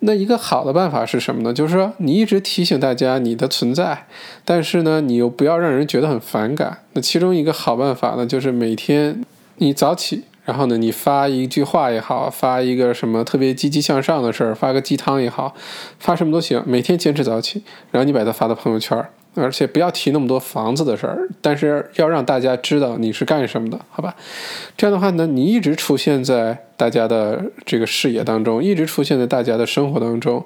那一个好的办法是什么呢？就是说，你一直提醒大家你的存在，但是呢，你又不要让人觉得很反感。那其中一个好办法呢，就是每天你早起，然后呢，你发一句话也好，发一个什么特别积极向上的事儿，发个鸡汤也好，发什么都行。每天坚持早起，然后你把它发到朋友圈，而且不要提那么多房子的事儿，但是要让大家知道你是干什么的，好吧？这样的话呢，你一直出现在。大家的这个视野当中，一直出现在大家的生活当中。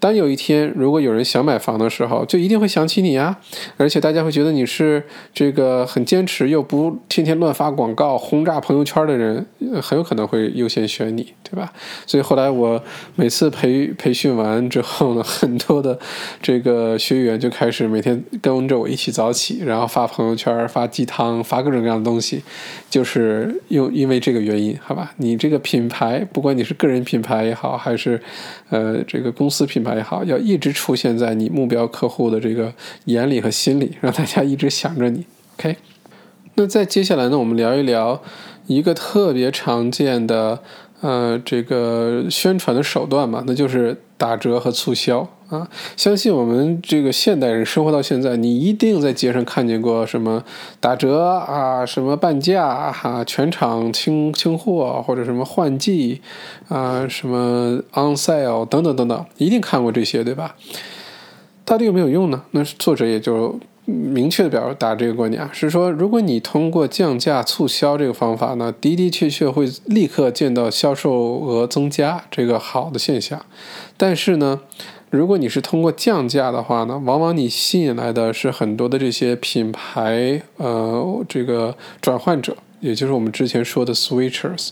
当有一天，如果有人想买房的时候，就一定会想起你啊！而且大家会觉得你是这个很坚持又不天天乱发广告、轰炸朋友圈的人，很有可能会优先选你，对吧？所以后来我每次培培训完之后呢，很多的这个学员就开始每天跟着我一起早起，然后发朋友圈、发鸡汤、发各种各样的东西，就是因因为这个原因，好吧？你这个品。品牌，不管你是个人品牌也好，还是呃这个公司品牌也好，要一直出现在你目标客户的这个眼里和心里，让大家一直想着你。OK，那再接下来呢，我们聊一聊一个特别常见的呃这个宣传的手段嘛，那就是打折和促销。啊，相信我们这个现代人生活到现在，你一定在街上看见过什么打折啊，什么半价哈，全场清清货或者什么换季啊，什么 on sale 等等等等，一定看过这些对吧？到底有没有用呢？那作者也就明确的表达这个观点啊，是说如果你通过降价促销这个方法呢，的的确确会立刻见到销售额增加这个好的现象，但是呢。如果你是通过降价的话呢，往往你吸引来的是很多的这些品牌，呃，这个转换者，也就是我们之前说的 switchers，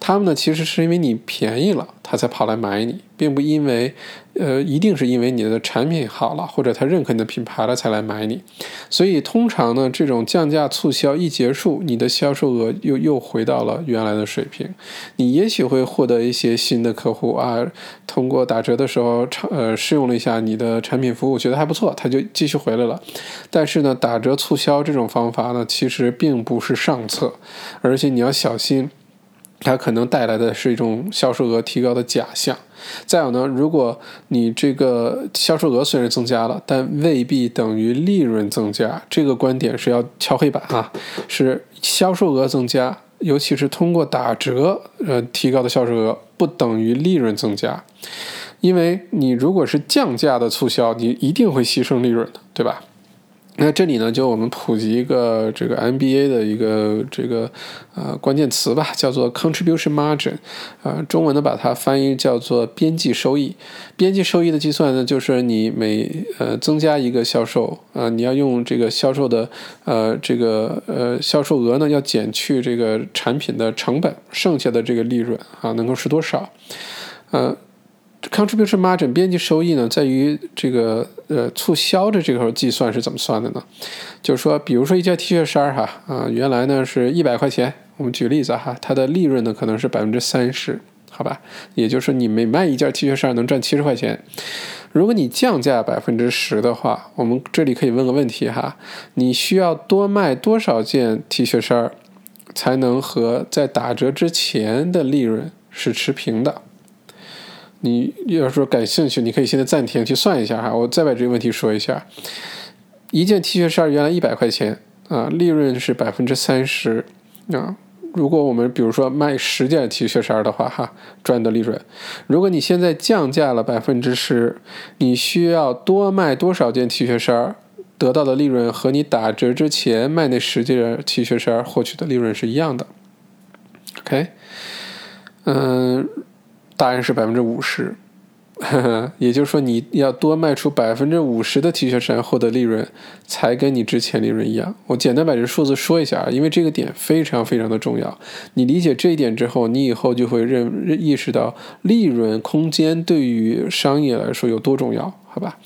他们呢其实是因为你便宜了，他才跑来买你，并不因为。呃，一定是因为你的产品好了，或者他认可你的品牌了才来买你。所以通常呢，这种降价促销一结束，你的销售额又又回到了原来的水平。你也许会获得一些新的客户啊，通过打折的时候尝呃试用了一下你的产品服务，觉得还不错，他就继续回来了。但是呢，打折促销这种方法呢，其实并不是上策，而且你要小心，它可能带来的是一种销售额提高的假象。再有呢，如果你这个销售额虽然增加了，但未必等于利润增加。这个观点是要敲黑板啊，是销售额增加，尤其是通过打折呃提高的销售额，不等于利润增加。因为你如果是降价的促销，你一定会牺牲利润的，对吧？那这里呢，就我们普及一个这个 MBA 的一个这个呃关键词吧，叫做 contribution margin，呃，中文呢把它翻译叫做边际收益。边际收益的计算呢，就是你每呃增加一个销售，呃，你要用这个销售的呃这个呃销售额呢，要减去这个产品的成本，剩下的这个利润啊，能够是多少？呃。Contribution margin 边际收益呢，在于这个呃促销的这个时候计算是怎么算的呢？就是说，比如说一件 T 恤衫哈啊，原来呢是一百块钱，我们举例子哈，它的利润呢可能是百分之三十，好吧？也就是，你每卖一件 T 恤衫能赚七十块钱。如果你降价百分之十的话，我们这里可以问个问题哈，你需要多卖多少件 T 恤衫才能和在打折之前的利润是持平的？你要说感兴趣，你可以现在暂停去算一下哈。我再把这个问题说一下：一件 T 恤衫原来一百块钱啊，利润是百分之三十啊。如果我们比如说卖十件 T 恤衫的话，哈，赚的利润，如果你现在降价了百分之十，你需要多卖多少件 T 恤衫，得到的利润和你打折之前卖那十件 T 恤衫获取的利润是一样的。OK，嗯。答案是百分之五十，也就是说你要多卖出百分之五十的 T 恤衫获得利润，才跟你之前利润一样。我简单把这数字说一下啊，因为这个点非常非常的重要。你理解这一点之后，你以后就会认意识到利润空间对于商业来说有多重要，好吧？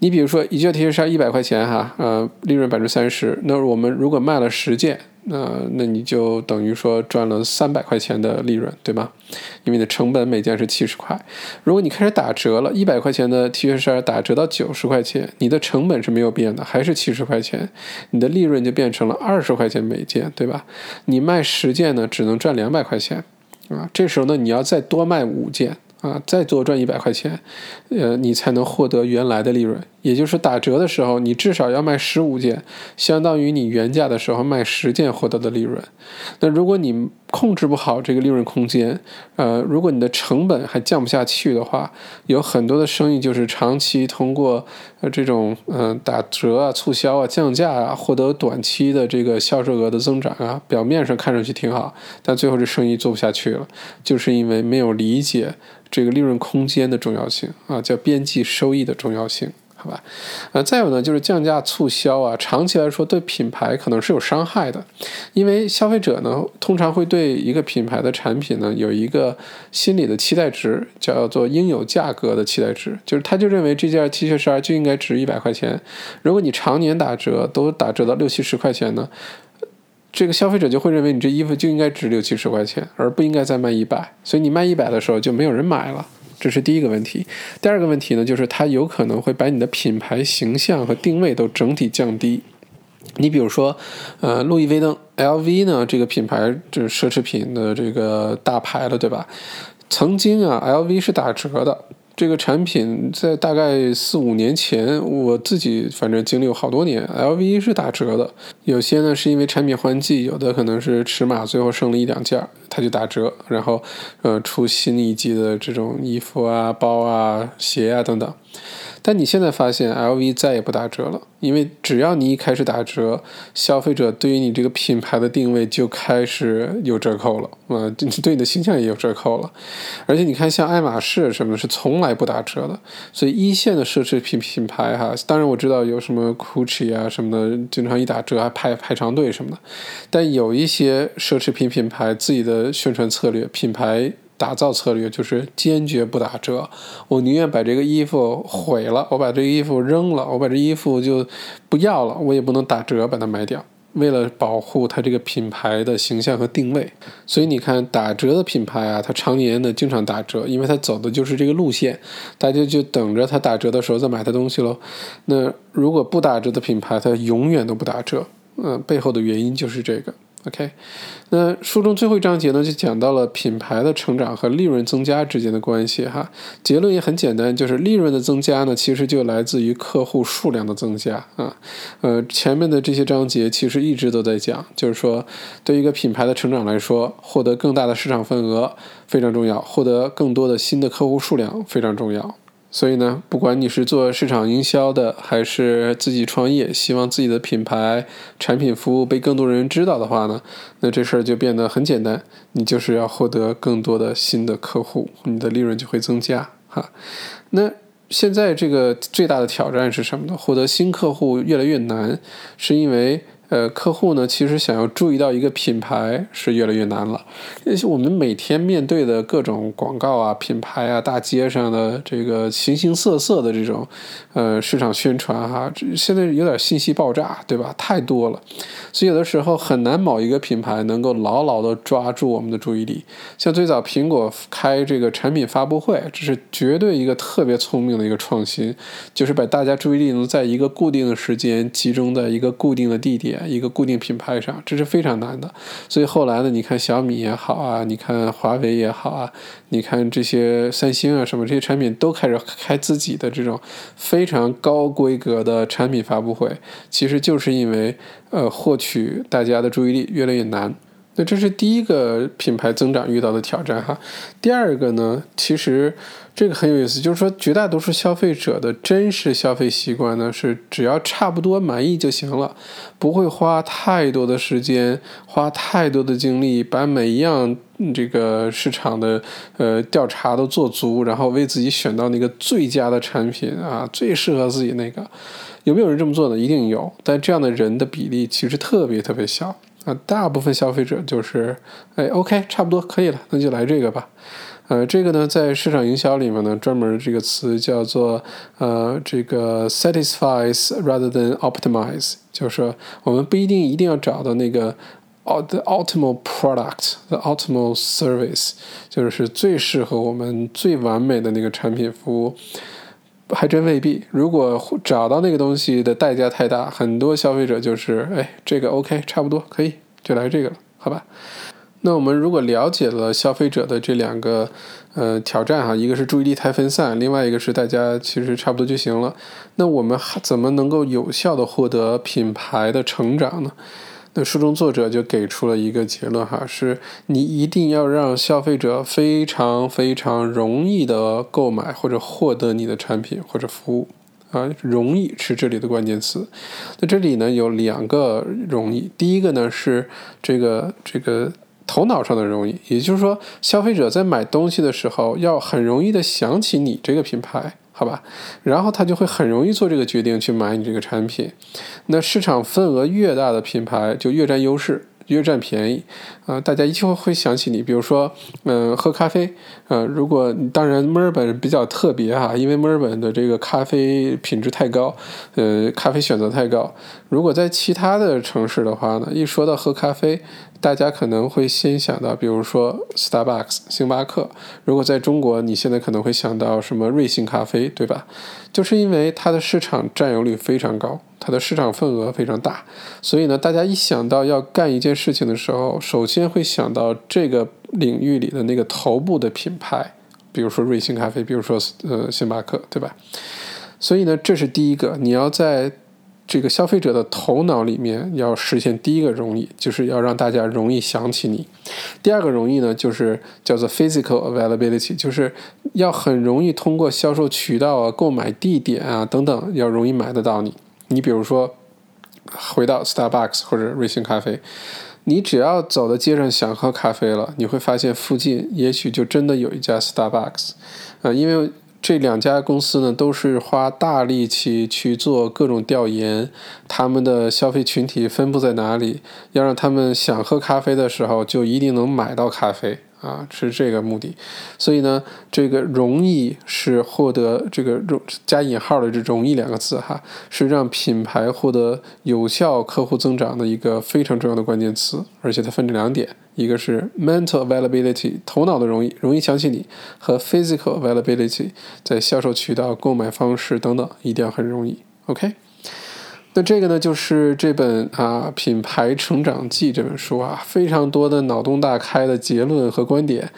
你比如说一件 T 恤衫一百块钱哈，呃，利润百分之三十，那我们如果卖了十件。那那你就等于说赚了三百块钱的利润，对吗？因为你的成本每件是七十块。如果你开始打折了，一百块钱的 T 恤衫打折到九十块钱，你的成本是没有变的，还是七十块钱，你的利润就变成了二十块钱每件，对吧？你卖十件呢，只能赚两百块钱，啊，这时候呢，你要再多卖五件。啊，再多赚一百块钱，呃，你才能获得原来的利润。也就是打折的时候，你至少要卖十五件，相当于你原价的时候卖十件获得的利润。那如果你控制不好这个利润空间，呃，如果你的成本还降不下去的话，有很多的生意就是长期通过呃这种嗯打折啊、促销啊、降价啊，获得短期的这个销售额的增长啊，表面上看上去挺好，但最后这生意做不下去了，就是因为没有理解。这个利润空间的重要性啊，叫边际收益的重要性，好吧？呃，再有呢，就是降价促销啊，长期来说对品牌可能是有伤害的，因为消费者呢通常会对一个品牌的产品呢有一个心理的期待值，叫做应有价格的期待值，就是他就认为这件 T 恤衫就应该值一百块钱，如果你常年打折都打折到六七十块钱呢？这个消费者就会认为你这衣服就应该值六七十块钱，而不应该再卖一百，所以你卖一百的时候就没有人买了，这是第一个问题。第二个问题呢，就是它有可能会把你的品牌形象和定位都整体降低。你比如说，呃，路易威登 （LV） 呢，这个品牌就是奢侈品的这个大牌了，对吧？曾经啊，LV 是打折的。这个产品在大概四五年前，我自己反正经历有好多年，LV 是打折的。有些呢是因为产品换季，有的可能是尺码最后剩了一两件，它就打折，然后呃出新一季的这种衣服啊、包啊、鞋啊等等。但你现在发现，LV 再也不打折了，因为只要你一开始打折，消费者对于你这个品牌的定位就开始有折扣了，啊，对你的形象也有折扣了。而且你看，像爱马仕什么，是从来不打折的。所以一线的奢侈品品牌哈，当然我知道有什么 Gucci 啊什么的，经常一打折还排排长队什么的。但有一些奢侈品品牌自己的宣传策略，品牌。打造策略就是坚决不打折，我宁愿把这个衣服毁了，我把这个衣服扔了，我把这衣服就不要了，我也不能打折把它卖掉。为了保护它这个品牌的形象和定位，所以你看打折的品牌啊，它常年的经常打折，因为它走的就是这个路线，大家就等着它打折的时候再买它东西喽。那如果不打折的品牌，它永远都不打折，嗯，背后的原因就是这个。OK，那书中最后一章节呢，就讲到了品牌的成长和利润增加之间的关系哈。结论也很简单，就是利润的增加呢，其实就来自于客户数量的增加啊。呃，前面的这些章节其实一直都在讲，就是说对于一个品牌的成长来说，获得更大的市场份额非常重要，获得更多的新的客户数量非常重要。所以呢，不管你是做市场营销的，还是自己创业，希望自己的品牌、产品、服务被更多人知道的话呢，那这事儿就变得很简单，你就是要获得更多的新的客户，你的利润就会增加哈。那现在这个最大的挑战是什么呢？获得新客户越来越难，是因为呃，客户呢，其实想要注意到一个品牌是越来越难了。而且我们每天面对的各种广告啊、品牌啊、大街上的这个形形色色的这种呃市场宣传哈，现在有点信息爆炸，对吧？太多了，所以有的时候很难某一个品牌能够牢牢的抓住我们的注意力。像最早苹果开这个产品发布会，这是绝对一个特别聪明的一个创新，就是把大家注意力能在一个固定的时间集中在一个固定的地点。一个固定品牌上，这是非常难的。所以后来呢，你看小米也好啊，你看华为也好啊，你看这些三星啊什么这些产品都开始开自己的这种非常高规格的产品发布会，其实就是因为呃获取大家的注意力越来越难。那这是第一个品牌增长遇到的挑战哈。第二个呢，其实这个很有意思，就是说绝大多数消费者的真实消费习惯呢是只要差不多满意就行了，不会花太多的时间、花太多的精力把每一样这个市场的呃调查都做足，然后为自己选到那个最佳的产品啊，最适合自己那个。有没有人这么做呢？一定有，但这样的人的比例其实特别特别小。啊，大部分消费者就是，哎，OK，差不多可以了，那就来这个吧。呃，这个呢，在市场营销里面呢，专门这个词叫做呃，这个 satisfies rather than optimize，就是说我们不一定一定要找到那个 the optimal product，the optimal service，就是最适合我们最完美的那个产品服务。还真未必。如果找到那个东西的代价太大，很多消费者就是，哎，这个 OK，差不多可以，就来这个了，好吧？那我们如果了解了消费者的这两个呃挑战哈，一个是注意力太分散，另外一个是大家其实差不多就行了。那我们怎么能够有效的获得品牌的成长呢？那书中作者就给出了一个结论哈，是你一定要让消费者非常非常容易的购买或者获得你的产品或者服务啊，容易是这里的关键词。那这里呢有两个容易，第一个呢是这个这个头脑上的容易，也就是说消费者在买东西的时候要很容易的想起你这个品牌。好吧，然后他就会很容易做这个决定去买你这个产品。那市场份额越大的品牌就越占优势，越占便宜。啊，大家一定会想起你，比如说，嗯，喝咖啡。呃，如果当然墨尔本比较特别哈，因为墨尔本的这个咖啡品质太高，呃，咖啡选择太高。如果在其他的城市的话呢，一说到喝咖啡。大家可能会先想到，比如说 Starbucks 星巴克。如果在中国，你现在可能会想到什么瑞幸咖啡，对吧？就是因为它的市场占有率非常高，它的市场份额非常大，所以呢，大家一想到要干一件事情的时候，首先会想到这个领域里的那个头部的品牌，比如说瑞幸咖啡，比如说呃星巴克，对吧？所以呢，这是第一个，你要在。这个消费者的头脑里面要实现第一个容易，就是要让大家容易想起你。第二个容易呢，就是叫做 physical availability，就是要很容易通过销售渠道啊、购买地点啊等等，要容易买得到你。你比如说，回到 Starbucks 或者瑞幸咖啡，你只要走到街上想喝咖啡了，你会发现附近也许就真的有一家 Starbucks，啊，因为。这两家公司呢，都是花大力气去做各种调研，他们的消费群体分布在哪里，要让他们想喝咖啡的时候就一定能买到咖啡。啊，是这个目的，所以呢，这个容易是获得这个容加引号的这“容易”两个字哈，是让品牌获得有效客户增长的一个非常重要的关键词，而且它分这两点，一个是 mental availability 头脑的容易，容易想起你，和 physical availability 在销售渠道、购买方式等等一定要很容易，OK。那这个呢，就是这本啊《品牌成长记》这本书啊，非常多的脑洞大开的结论和观点，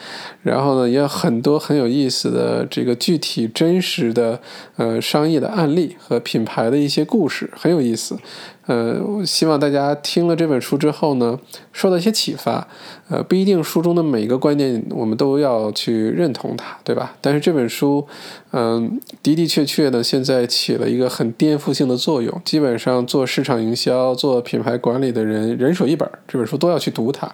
然后呢，也有很多很有意思的这个具体真实的呃商业的案例和品牌的一些故事，很有意思。呃，希望大家听了这本书之后呢，受到一些启发。呃，不一定书中的每一个观点我们都要去认同它，对吧？但是这本书，嗯，的的确确呢，现在起了一个很颠覆性的作用。基本上做市场营销、做品牌管理的人人手一本，这本书都要去读它。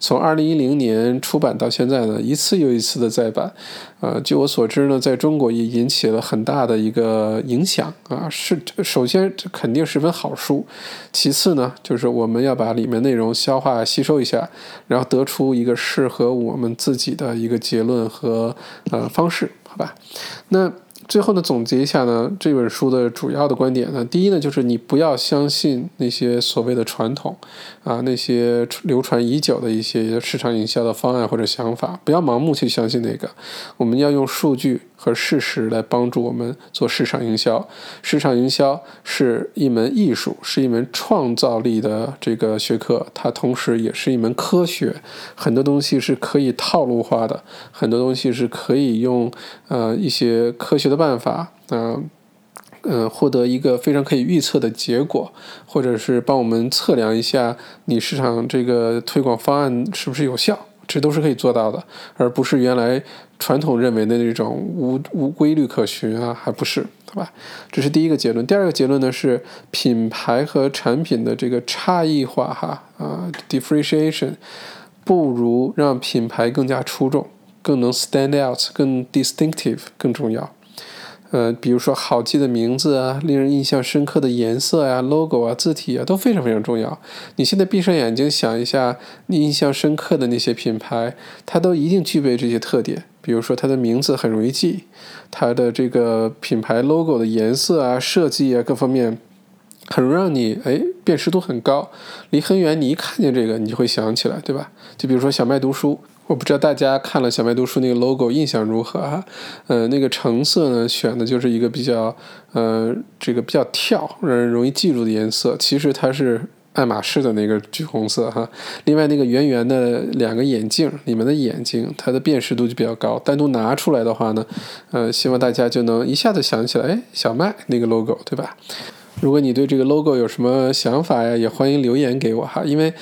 从二零一零年出版到现在呢，一次又一次的再版。呃，据我所知呢，在中国也引起了很大的一个影响啊。是，首先这肯定是本好书。其次呢，就是我们要把里面内容消化吸收一下，然后得出一个适合我们自己的一个结论和呃方式，好吧？那。最后呢，总结一下呢，这本书的主要的观点呢，第一呢，就是你不要相信那些所谓的传统，啊，那些流传已久的一些市场营销的方案或者想法，不要盲目去相信那个，我们要用数据。和事实来帮助我们做市场营销。市场营销是一门艺术，是一门创造力的这个学科，它同时也是一门科学。很多东西是可以套路化的，很多东西是可以用呃一些科学的办法，嗯嗯，获得一个非常可以预测的结果，或者是帮我们测量一下你市场这个推广方案是不是有效。这都是可以做到的，而不是原来传统认为的那种无无规律可循啊，还不是，好吧？这是第一个结论。第二个结论呢是品牌和产品的这个差异化，哈啊，differentiation，不如让品牌更加出众，更能 stand out，更 distinctive 更重要。呃，比如说好记的名字啊，令人印象深刻的颜色呀、logo 啊、字体啊，都非常非常重要。你现在闭上眼睛想一下，你印象深刻的那些品牌，它都一定具备这些特点。比如说它的名字很容易记，它的这个品牌 logo 的颜色啊、设计啊各方面，很容易让你哎辨识度很高。离很远，你一看见这个，你就会想起来，对吧？就比如说小麦读书。我不知道大家看了小麦读书那个 logo 印象如何哈？呃，那个橙色呢，选的就是一个比较呃这个比较跳，让人容易记住的颜色。其实它是爱马仕的那个橘红色哈。另外那个圆圆的两个眼镜里面的眼睛，它的辨识度就比较高。单独拿出来的话呢，呃，希望大家就能一下子想起来，哎，小麦那个 logo 对吧？如果你对这个 logo 有什么想法呀，也欢迎留言给我哈，因为。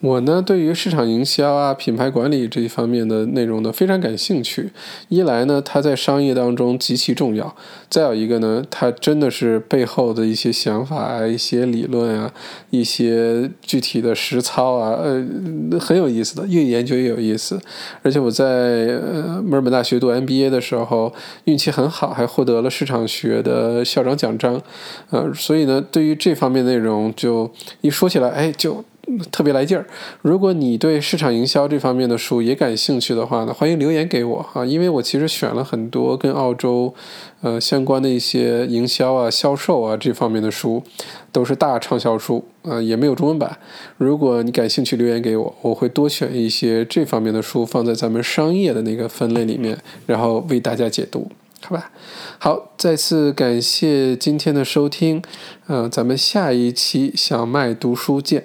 我呢，对于市场营销啊、品牌管理这一方面的内容呢，非常感兴趣。一来呢，它在商业当中极其重要；再有一个呢，它真的是背后的一些想法啊、一些理论啊、一些具体的实操啊，呃，很有意思的，越研究越有意思。而且我在呃墨尔本大学读 MBA 的时候，运气很好，还获得了市场学的校长奖章。呃，所以呢，对于这方面内容，就一说起来，哎，就。特别来劲儿！如果你对市场营销这方面的书也感兴趣的话呢，欢迎留言给我啊！因为我其实选了很多跟澳洲呃相关的一些营销啊、销售啊这方面的书，都是大畅销书啊，也没有中文版。如果你感兴趣，留言给我，我会多选一些这方面的书放在咱们商业的那个分类里面，然后为大家解读，好吧？好，再次感谢今天的收听，嗯，咱们下一期小麦读书见。